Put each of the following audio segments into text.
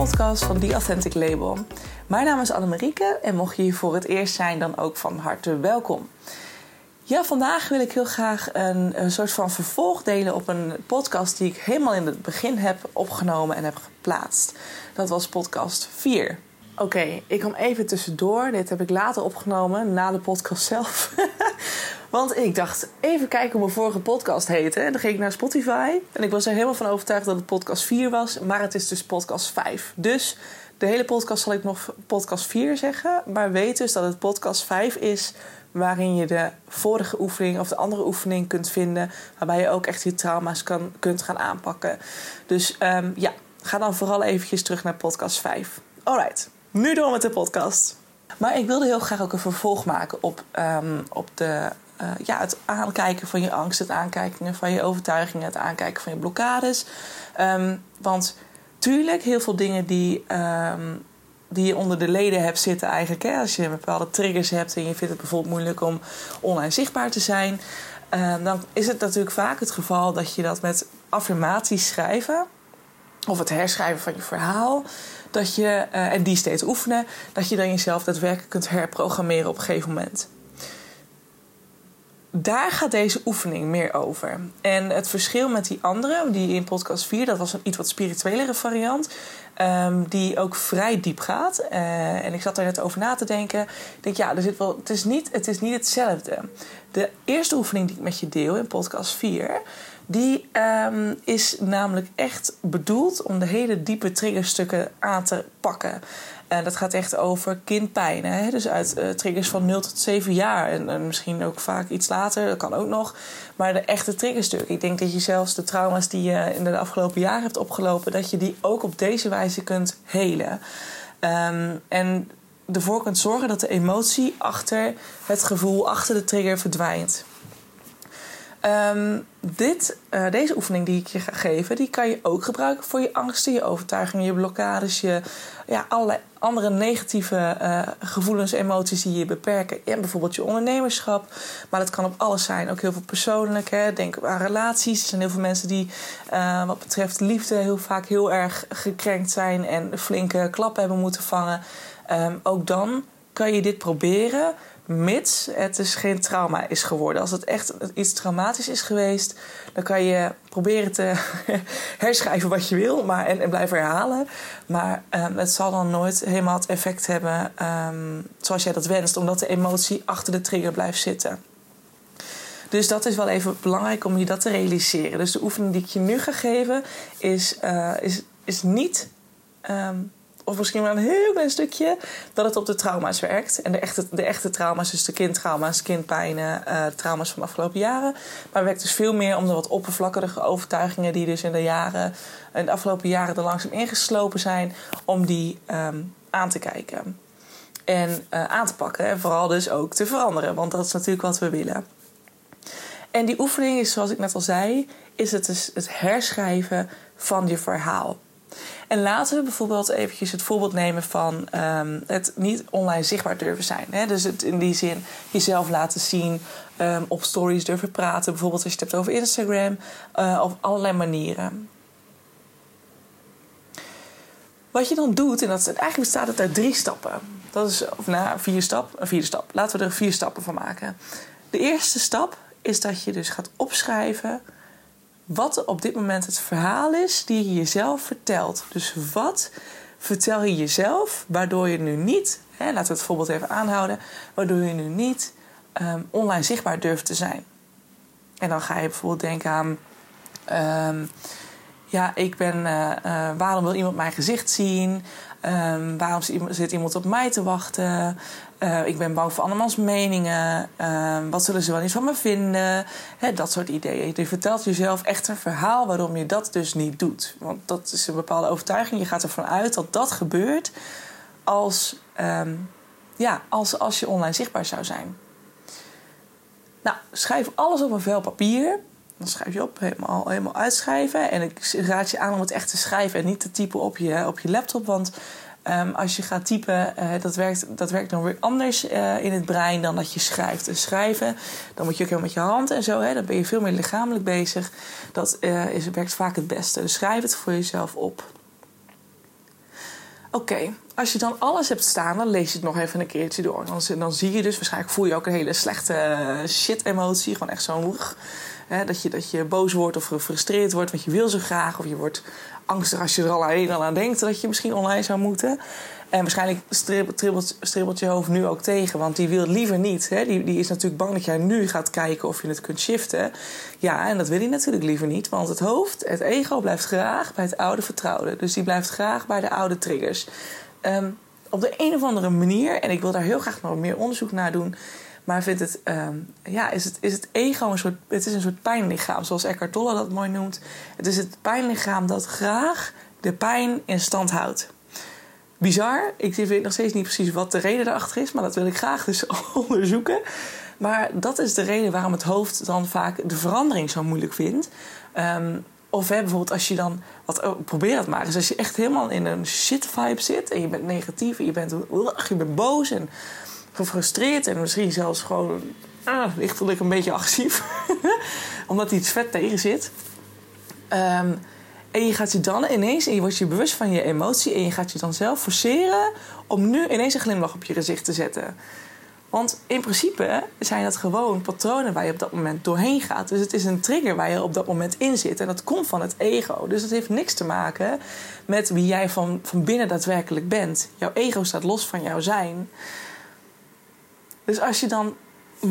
podcast van The Authentic Label. Mijn naam is Annemarieke en mocht je hier voor het eerst zijn, dan ook van harte welkom. Ja, vandaag wil ik heel graag een, een soort van vervolg delen op een podcast die ik helemaal in het begin heb opgenomen en heb geplaatst. Dat was podcast 4. Oké, ik kom even tussendoor. Dit heb ik later opgenomen, na de podcast zelf. Want ik dacht, even kijken hoe mijn vorige podcast heette. En dan ging ik naar Spotify. En ik was er helemaal van overtuigd dat het podcast 4 was. Maar het is dus podcast 5. Dus de hele podcast zal ik nog podcast 4 zeggen. Maar weet dus dat het podcast 5 is waarin je de vorige oefening of de andere oefening kunt vinden. Waarbij je ook echt je trauma's kan, kunt gaan aanpakken. Dus um, ja, ga dan vooral eventjes terug naar podcast 5. Alright, nu door met de podcast. Maar ik wilde heel graag ook een vervolg maken op, um, op de, uh, ja, het aankijken van je angst, het aankijken van je overtuigingen, het aankijken van je blokkades. Um, want tuurlijk, heel veel dingen die, um, die je onder de leden hebt zitten eigenlijk. Hè, als je bepaalde triggers hebt en je vindt het bijvoorbeeld moeilijk om online zichtbaar te zijn. dan is het natuurlijk vaak het geval dat je dat met affirmaties schrijven. Of het herschrijven van je verhaal. Dat je, uh, en die steeds oefenen. Dat je dan jezelf daadwerkelijk kunt herprogrammeren op een gegeven moment daar gaat deze oefening meer over. En het verschil met die andere, die in podcast 4, dat was een iets wat spirituelere variant, um, die ook vrij diep gaat. Uh, en ik zat er net over na te denken. Ik denk, ja, er zit wel, het, is niet, het is niet hetzelfde. De eerste oefening die ik met je deel in podcast 4, die um, is namelijk echt bedoeld om de hele diepe triggerstukken aan te pakken. Dat gaat echt over kindpijn. Hè? Dus uit uh, triggers van 0 tot 7 jaar. En, en, misschien ook vaak iets later, dat kan ook nog. Maar de echte triggerstukken. Ik denk dat je zelfs de trauma's die je in de afgelopen jaren hebt opgelopen... dat je die ook op deze wijze kunt helen. Um, en ervoor kunt zorgen dat de emotie achter het gevoel, achter de trigger verdwijnt. Um, dit, uh, deze oefening die ik je ga geven, die kan je ook gebruiken voor je angsten, je overtuigingen, je blokkades, je ja, allerlei andere negatieve uh, gevoelens, emoties die je beperken. En bijvoorbeeld je ondernemerschap. Maar dat kan op alles zijn, ook heel veel persoonlijk. Hè. Denk aan relaties. Er zijn heel veel mensen die, uh, wat betreft liefde, heel vaak heel erg gekrenkt zijn en flinke klappen hebben moeten vangen. Um, ook dan kan je dit proberen mits het dus geen trauma is geworden. Als het echt iets traumatisch is geweest, dan kan je proberen te herschrijven wat je wil maar, en, en blijven herhalen. Maar um, het zal dan nooit helemaal het effect hebben um, zoals jij dat wenst, omdat de emotie achter de trigger blijft zitten. Dus dat is wel even belangrijk om je dat te realiseren. Dus de oefening die ik je nu ga geven is, uh, is, is niet. Um, of misschien wel een heel klein stukje, dat het op de trauma's werkt. En de echte, de echte trauma's, dus de kindtrauma's, kindpijnen, uh, trauma's van de afgelopen jaren. Maar het werkt dus veel meer om de wat oppervlakkige overtuigingen die dus in de jaren, in de afgelopen jaren er langzaam ingeslopen zijn, om die um, aan te kijken. En uh, aan te pakken. En vooral dus ook te veranderen, want dat is natuurlijk wat we willen. En die oefening is, zoals ik net al zei, is het dus het herschrijven van je verhaal. En laten we bijvoorbeeld eventjes het voorbeeld nemen van um, het niet online zichtbaar durven zijn. Hè? Dus het in die zin jezelf laten zien, um, op stories durven praten. Bijvoorbeeld als je het hebt over Instagram, uh, op allerlei manieren. Wat je dan doet, en dat, eigenlijk bestaat het uit drie stappen. Dat is, of nou, vier stap, een vierde stap. Laten we er vier stappen van maken. De eerste stap is dat je dus gaat opschrijven wat op dit moment het verhaal is die je jezelf vertelt. Dus wat vertel je jezelf waardoor je nu niet, hè, laten we het voorbeeld even aanhouden, waardoor je nu niet um, online zichtbaar durft te zijn. En dan ga je bijvoorbeeld denken aan. Um, ja, ik ben. Uh, uh, waarom wil iemand mijn gezicht zien? Um, waarom zit iemand op mij te wachten? Uh, ik ben bang voor andermans meningen. Uh, wat zullen ze wel niet van me vinden? Hè, dat soort ideeën. Je vertelt jezelf echt een verhaal waarom je dat dus niet doet. Want dat is een bepaalde overtuiging. Je gaat ervan uit dat dat gebeurt als, um, ja, als, als je online zichtbaar zou zijn. Nou, schrijf alles op een vel papier. Dan schrijf je op, helemaal, helemaal uitschrijven. En ik raad je aan om het echt te schrijven en niet te typen op je, op je laptop. Want um, als je gaat typen, uh, dat, werkt, dat werkt dan weer anders uh, in het brein dan dat je schrijft. Dus schrijven, dan moet je ook heel met je hand en zo. Hè, dan ben je veel meer lichamelijk bezig. Dat uh, is, werkt vaak het beste. Dus schrijf het voor jezelf op. Oké, als je dan alles hebt staan, dan lees je het nog even een keertje door. Dan, dan zie je dus, waarschijnlijk voel je ook een hele slechte shit-emotie. Gewoon echt zo'n Hè, dat, je, dat je boos wordt of gefrustreerd wordt, want je wil zo graag. Of je wordt angstig als je er al alleen al aan denkt dat je misschien online zou moeten. En waarschijnlijk stribbelt, je hoofd nu ook tegen, want die wil liever niet. Hè? Die, die is natuurlijk bang dat jij nu gaat kijken of je het kunt shiften. Ja, en dat wil hij natuurlijk liever niet, want het hoofd, het ego, blijft graag bij het oude vertrouwde. Dus die blijft graag bij de oude triggers. Um, op de een of andere manier, en ik wil daar heel graag nog meer onderzoek naar doen. Maar vindt het, um, ja, is, het, is het ego een soort, het is een soort pijnlichaam, zoals Eckhart Tolle dat mooi noemt. Het is het pijnlichaam dat graag de pijn in stand houdt bizar. Ik weet nog steeds niet precies wat de reden daarachter is, maar dat wil ik graag dus onderzoeken. Maar dat is de reden waarom het hoofd dan vaak de verandering zo moeilijk vindt. Ehm, of hè, bijvoorbeeld als je dan, wat, oh, probeer het maar eens, als je echt helemaal in een shit vibe zit en je bent negatief en je bent, je bent boos en gefrustreerd en misschien zelfs gewoon ah, lichtelijk een beetje agressief, omdat iets vet tegen zit. Um, en je gaat je dan ineens, en je wordt je bewust van je emotie, en je gaat je dan zelf forceren om nu ineens een glimlach op je gezicht te zetten. Want in principe zijn dat gewoon patronen waar je op dat moment doorheen gaat. Dus het is een trigger waar je op dat moment in zit. En dat komt van het ego. Dus het heeft niks te maken met wie jij van, van binnen daadwerkelijk bent. Jouw ego staat los van jouw zijn. Dus als je dan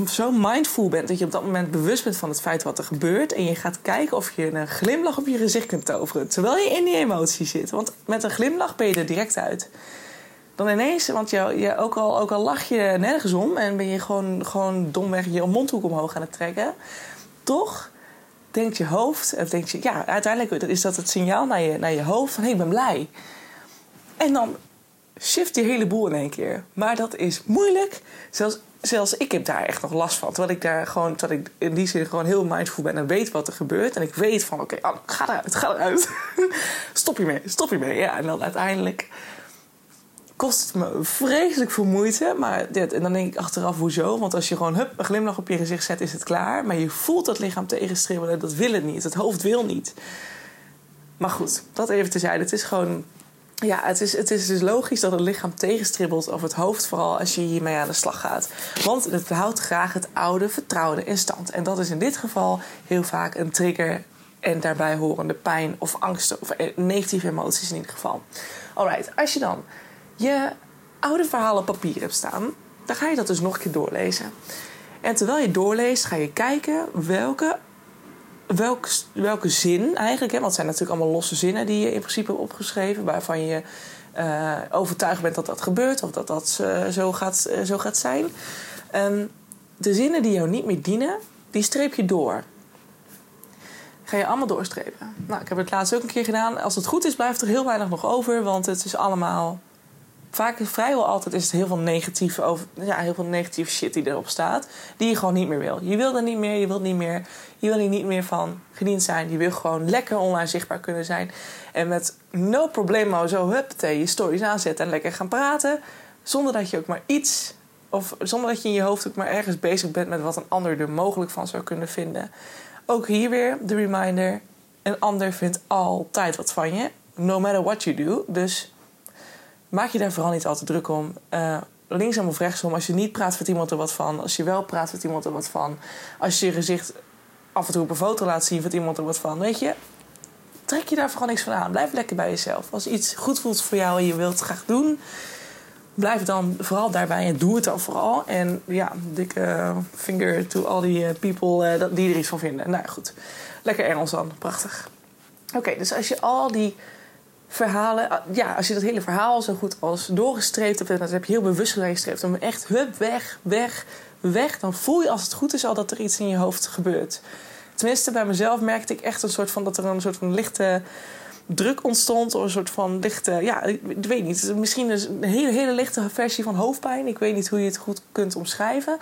zo mindful bent dat je op dat moment bewust bent van het feit wat er gebeurt. En je gaat kijken of je een glimlach op je gezicht kunt toveren. Terwijl je in die emotie zit. Want met een glimlach ben je er direct uit. Dan ineens, want je, je, ook, al, ook al lach je nergens om en ben je gewoon, gewoon domweg je mondhoek omhoog aan het trekken. Toch denkt je hoofd, of denkt je, ja, uiteindelijk is dat het signaal naar je, naar je hoofd van hé, ik ben blij. En dan shift die hele boel in één keer. Maar dat is moeilijk. Zelfs zelfs ik heb daar echt nog last van. Terwijl ik daar gewoon, terwijl ik in die zin gewoon heel mindful ben en weet wat er gebeurt. En ik weet van, oké, oh, ga eruit, ga eruit. stop je mee, stop je mee. Ja, en dan uiteindelijk kost het me vreselijk veel moeite. Maar dit, en dan denk ik achteraf, hoezo? Want als je gewoon hup, een glimlach op je gezicht zet, is het klaar. Maar je voelt dat lichaam tegenstribbelen, dat wil het niet. Het hoofd wil niet. Maar goed, dat even terzijde. Het is gewoon ja, het is, het is dus logisch dat het lichaam tegenstribbelt, of het hoofd vooral, als je hiermee aan de slag gaat. Want het houdt graag het oude vertrouwde in stand. En dat is in dit geval heel vaak een trigger en daarbij horende pijn of angsten of e- negatieve emoties in ieder geval. Alright, als je dan je oude verhaal op papier hebt staan, dan ga je dat dus nog een keer doorlezen. En terwijl je doorleest, ga je kijken welke welk, welke zin eigenlijk, hè, want het zijn natuurlijk allemaal losse zinnen die je in principe hebt opgeschreven, waarvan je uh, overtuigd bent dat dat gebeurt of dat dat uh, zo, gaat, uh, zo gaat zijn. Um, de zinnen die jou niet meer dienen, die streep je door. Ga je allemaal doorstrepen. Nou, ik heb het laatst ook een keer gedaan. Als het goed is, blijft er heel weinig nog over, want het is allemaal vaak vrijwel altijd is het heel veel negatieve, over, ja, heel veel negatieve shit die erop staat. Die je gewoon niet meer wil. Je wil er niet meer, je wilt niet meer. Je wil er niet meer van gediend zijn. Je wil gewoon lekker online zichtbaar kunnen zijn. En met no problemo zo huppatee je stories aanzetten en lekker gaan praten. Zonder dat je ook maar iets, of zonder dat je in je hoofd ook maar ergens bezig bent met wat een ander er mogelijk van zou kunnen vinden. Ook hier weer de reminder: een ander vindt altijd wat van je. No matter what you do. Dus maak je daar vooral niet altijd druk om. Uh, linksom of rechtsom, als je niet praat, vindt iemand er wat van. Als je wel praat, vindt iemand er wat van. Als je je gezicht af en toe op een foto laat zien, vindt iemand er wat van. Weet je, trek je daar vooral niks van aan. Blijf lekker bij jezelf. Als iets goed voelt voor jou en je wilt het graag doen, blijf dan vooral daarbij en doe het dan vooral. En ja, dikke finger to all die eh, people die er iets van vinden. Nou goed, lekker Engels dan. Prachtig. Oké, dus als je al die verhalen. Ah, ja, als je dat hele verhaal zo goed als doorgestreept hebt, en dat heb je heel bewust geregistreerd, om echt hup, weg, weg, weg, dan voel je als het goed is al dat er iets in je hoofd gebeurt. Tenminste, bij mezelf merkte ik echt een soort van dat er een soort van lichte druk ontstond, of een soort van lichte, ja, ik weet niet, misschien een hele, hele lichte versie van hoofdpijn. Ik weet niet hoe je het goed kunt omschrijven.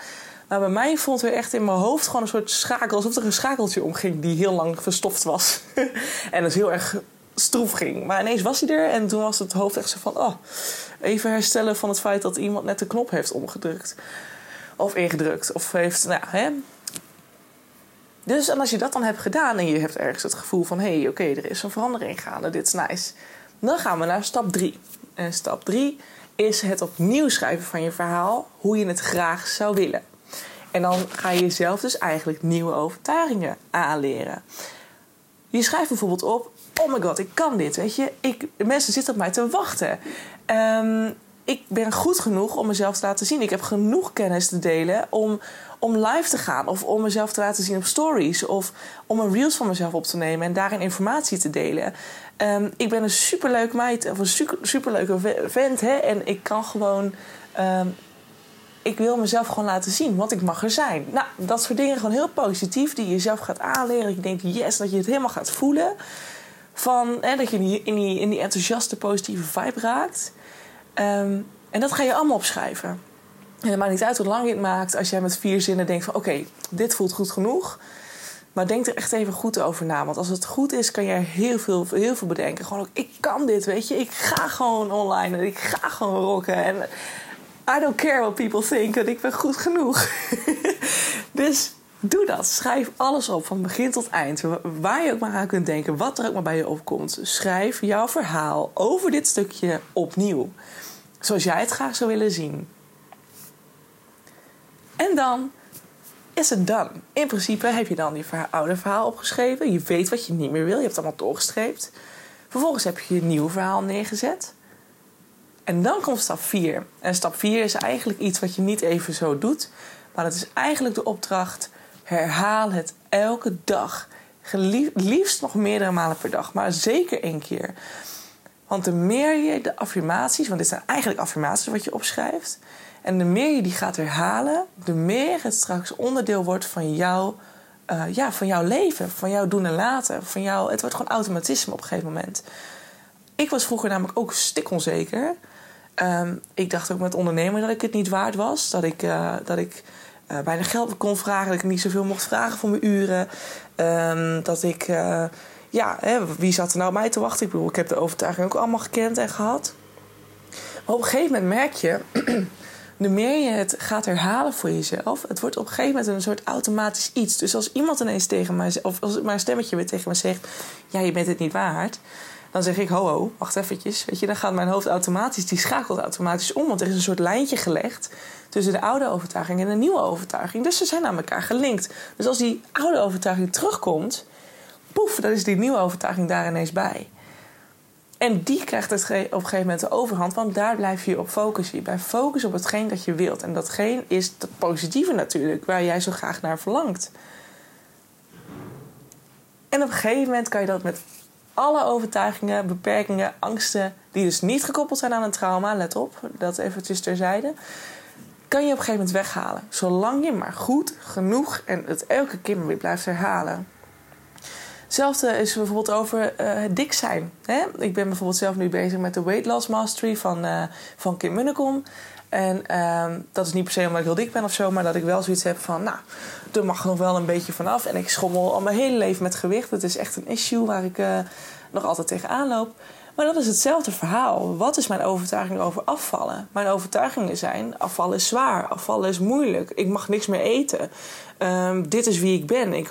Maar bij mij vond er echt in mijn hoofd gewoon een soort schakel, alsof er een schakeltje omging die heel lang verstoft was. en dat is heel erg stroef ging. Maar ineens was hij er en toen was het hoofd echt zo van... oh, even herstellen van het feit dat iemand net de knop heeft omgedrukt. Of ingedrukt. Of heeft, nou hè. Dus en als je dat dan hebt gedaan en je hebt ergens het gevoel van... hey, oké, er is een verandering gaande, dit is nice. Dan gaan we naar stap 3. En stap 3 is het opnieuw schrijven van je verhaal, hoe je het graag zou willen. En dan ga je jezelf dus eigenlijk nieuwe overtuigingen aanleren. Je schrijft bijvoorbeeld op: Oh my god, ik kan dit. Weet je, ik, mensen zitten op mij te wachten. Um, ik ben goed genoeg om mezelf te laten zien. Ik heb genoeg kennis te delen om, om live te gaan. Of om mezelf te laten zien op stories. Of om een reels van mezelf op te nemen en daarin informatie te delen. Um, ik ben een superleuk meid of een super, superleuke vent. Hè? En ik kan gewoon. Um, ik wil mezelf gewoon laten zien, want ik mag er zijn. Nou, dat soort dingen gewoon heel positief, die je jezelf gaat aanleren. Je denkt, yes, dat je het helemaal gaat voelen. Van, hè, dat je in die, in, die, enthousiaste, positieve vibe raakt. Um, en dat ga je allemaal opschrijven. En het maakt niet uit hoe lang je het maakt. Als jij met vier zinnen denkt van oké, dit voelt goed genoeg. Maar denk er echt even goed over na. Want als het goed is, kan er heel veel, heel veel bedenken. Gewoon ook, ik kan dit, weet je. Ik ga gewoon online en ik ga gewoon rocken. En I don't care what people think. En ik ben goed genoeg. dus doe dat. Schrijf alles op, van begin tot eind. Waar je ook maar aan kunt denken, wat er ook maar bij je opkomt. Schrijf jouw verhaal over dit stukje opnieuw. Zoals jij het graag zou willen zien. En dan is het dan. In principe heb je dan je oude verhaal opgeschreven. Je weet wat je niet meer wil. Je hebt het allemaal doorgestreept. Vervolgens heb je je nieuw verhaal neergezet. En dan komt stap 4. En stap 4 is eigenlijk iets wat je niet even zo doet. Maar het is eigenlijk de opdracht: herhaal het elke dag. Liefst nog meerdere malen per dag, maar zeker één keer. Want de meer je de affirmaties, want dit zijn eigenlijk affirmaties wat je opschrijft. En de meer je die gaat herhalen, de meer het straks onderdeel wordt van, jou, uh, ja, van jouw leven, van jouw doen en laten. Van jou, het wordt gewoon automatisme op een gegeven moment. Ik was vroeger namelijk ook stikonzeker. Um, ik dacht ook met ondernemen dat ik het niet waard was. Dat ik, uh, dat ik uh, bijna geld kon vragen, dat ik niet zoveel mocht vragen voor mijn uren. Um, dat ik ja, hè, wie zat er nou mij te wachten? Ik bedoel, ik heb de overtuiging ook allemaal gekend en gehad. Maar op een gegeven moment merk je, de meer je het gaat herhalen voor jezelf, het wordt op een gegeven moment een soort automatisch iets. Dus als iemand ineens tegen mij of als mijn stemmetje weer tegen me zegt: Ja, je bent het niet waard. Dan zeg ik, ho, ho, wacht eventjes. Weet je, dan gaat mijn hoofd automatisch, die schakelt automatisch om. Want er is een soort lijntje gelegd tussen de oude overtuiging en de nieuwe overtuiging. Dus ze zijn aan elkaar gelinkt. Dus als die oude overtuiging terugkomt, poef, dan is die nieuwe overtuiging daar ineens bij. En die krijgt het op een gegeven moment de overhand, want daar blijf je op focussen. Je blijft focussen op hetgeen dat je wilt. En datgene is het positieve natuurlijk, waar jij zo graag naar verlangt. En op een gegeven moment kan je dat met alle overtuigingen, beperkingen, angsten, die dus niet gekoppeld zijn aan een trauma, let op, dat eventjes terzijde, kan je op een gegeven moment weghalen. Zolang je maar goed genoeg en het elke keer weer blijft herhalen. Hetzelfde is bijvoorbeeld over uh, het dik zijn. Hè? Ik ben bijvoorbeeld zelf nu bezig met de Weight Loss Mastery van, uh, van Kim Munnekom. En uh, dat is niet per se omdat ik heel dik ben of zo, maar dat ik wel zoiets heb van, nou, er mag nog wel een beetje vanaf. En ik schommel al mijn hele leven met gewicht. Het is echt een issue waar ik uh, nog altijd tegenaan loop. Maar dat is hetzelfde verhaal. Wat is mijn overtuiging over afvallen? Mijn overtuigingen zijn: afvallen is zwaar, afvallen is moeilijk, ik mag niks meer eten. Um, dit is wie ik ben. Ik,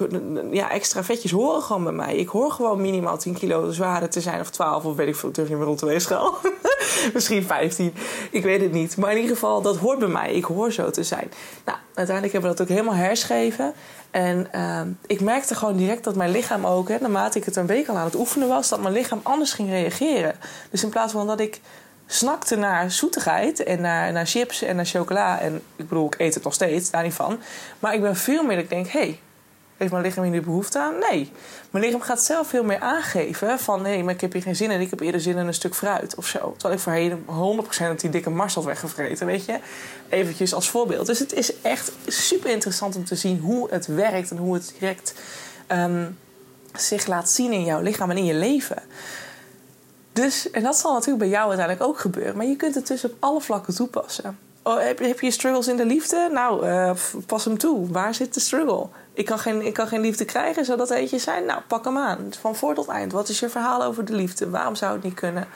ja, extra vetjes horen gewoon bij mij. Ik hoor gewoon minimaal 10 kilo zwaarder te zijn, of 12, of weet ik veel, durf niet meer rond de weegschaal. Misschien 15, ik weet het niet. Maar in ieder geval, dat hoort bij mij. Ik hoor zo te zijn. Nou, uiteindelijk hebben we dat ook helemaal herschreven. En uh, ik merkte gewoon direct dat mijn lichaam ook, hè, naarmate ik het een week al aan het oefenen was, dat mijn lichaam anders ging reageren. Dus in plaats van dat ik snakte naar zoetigheid en naar, naar chips en naar chocola. En ik bedoel, ik eet het nog steeds, daar niet van. Maar ik ben veel meer dat ik denk, hé, hey, heeft mijn lichaam hier nu behoefte aan? Nee. Mijn lichaam gaat zelf veel meer aangeven van... nee, maar ik heb hier geen zin in. Ik heb eerder zin in een stuk fruit of zo. Terwijl ik voorheen 100% die dikke mars had weggevreten, weet je. Eventjes als voorbeeld. Dus het is echt super interessant om te zien hoe het werkt... en hoe het direct um, zich laat zien in jouw lichaam en in je leven. Dus, en dat zal natuurlijk bij jou uiteindelijk ook gebeuren. Maar je kunt het dus op alle vlakken toepassen. Oh, heb, je struggles in de liefde? Nou, uh, pas hem toe. Waar zit de struggle? Ik kan, geen, ik kan geen liefde krijgen, zou dat eentje zijn? Nou, pak hem aan. Van voor tot eind. Wat is je verhaal over de liefde? Waarom zou het niet kunnen?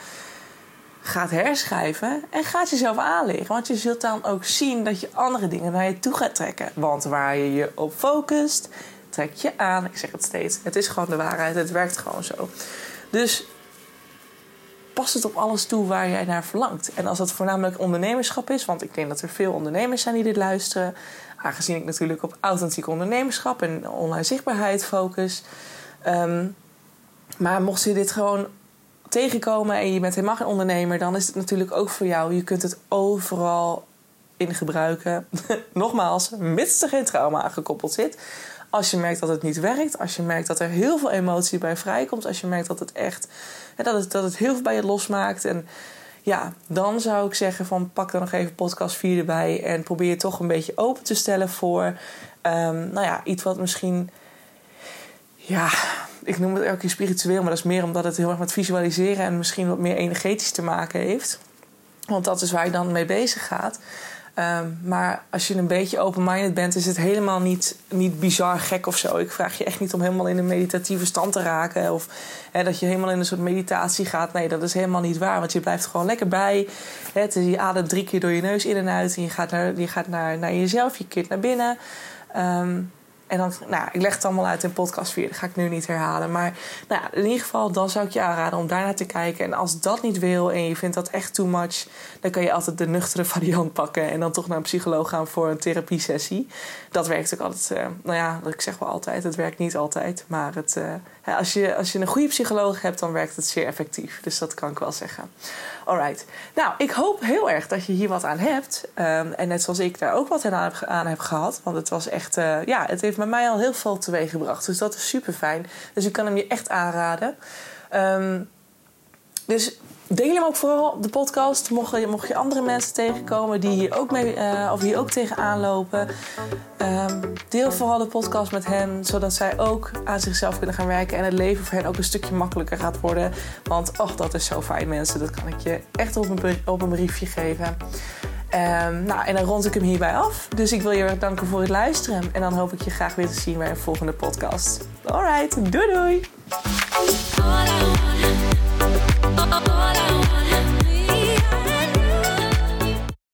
Ga het herschrijven en ga het jezelf aanleggen. Want je zult dan ook zien dat je andere dingen naar je toe gaat trekken. Want waar je je op focust, trek je aan. Ik zeg het steeds. Het is gewoon de waarheid. Het werkt gewoon zo. Dus pas het op alles toe waar jij naar verlangt. En als dat voornamelijk ondernemerschap is, want ik denk dat er veel ondernemers zijn die dit luisteren, aangezien ik natuurlijk op authentiek ondernemerschap en online zichtbaarheid focus. Ehm, maar mocht je dit gewoon tegenkomen en je bent helemaal geen ondernemer, dan is het natuurlijk ook voor jou. Je kunt het overal in gebruiken. Nogmaals, mits er geen trauma aangekoppeld zit. Als je merkt dat het niet werkt, als je merkt dat er heel veel emotie bij vrijkomt, als je merkt dat het echt dat het, dat het heel veel bij je losmaakt. En ja, dan zou ik zeggen van pak dan nog even podcast 4 erbij en probeer je toch een beetje open te stellen voor um, nou ja, iets wat misschien ja, ik noem het elke keer spiritueel, maar dat is meer omdat het heel erg met visualiseren en misschien wat meer energetisch te maken heeft. Want dat is waar je dan mee bezig gaat. Ehm, maar als je een beetje open-minded bent, is het helemaal niet, niet bizar gek of zo. Ik vraag je echt niet om helemaal in een meditatieve stand te raken. Of dat je helemaal in een soort meditatie gaat. Nee, dat is helemaal niet waar. Want je blijft gewoon lekker bij. Je ademt drie keer door je neus in en uit. En je gaat naar, je gaat naar, naar jezelf, je keert naar binnen. Um, en dan, nou, ik leg het allemaal uit in podcast 4. Dat ga ik nu niet herhalen. Maar nou in ieder geval, dan zou ik je aanraden om daarnaar te kijken. En als dat niet wil en je vindt dat echt too much, dan kan je altijd de nuchtere variant pakken. En dan toch naar een psycholoog gaan voor een therapiesessie. Dat werkt ook altijd. Uh, nou ja, ik zeg wel altijd. Het werkt niet altijd. Maar het, uh, als, je, als je een goede psycholoog hebt, dan werkt het zeer effectief. Dus dat kan ik wel zeggen. Alright. Nou, ik hoop heel erg dat je hier wat aan hebt. Um, en net zoals ik daar ook wat aan heb, aan heb gehad. Want het was echt, uh, ja, het heeft bij mij al heel veel teweeg gebracht. Dus dat is super fijn. Dus ik kan hem je echt aanraden. Um, dus deel hem ook vooral, de podcast. Mocht je, mocht je andere mensen tegenkomen die hier ook, mee, uh, of hier ook tegenaan lopen. Um, deel vooral de podcast met hen, zodat zij ook aan zichzelf kunnen gaan werken. En het leven voor hen ook een stukje makkelijker gaat worden. Want, och, dat is zo fijn, mensen. Dat kan ik je echt op een, op briefje geven. Um, nou, en dan rond ik hem hierbij af. Dus ik wil je danken voor het luisteren. En dan hoop ik je graag weer te zien bij een volgende podcast. Alright, doei doei!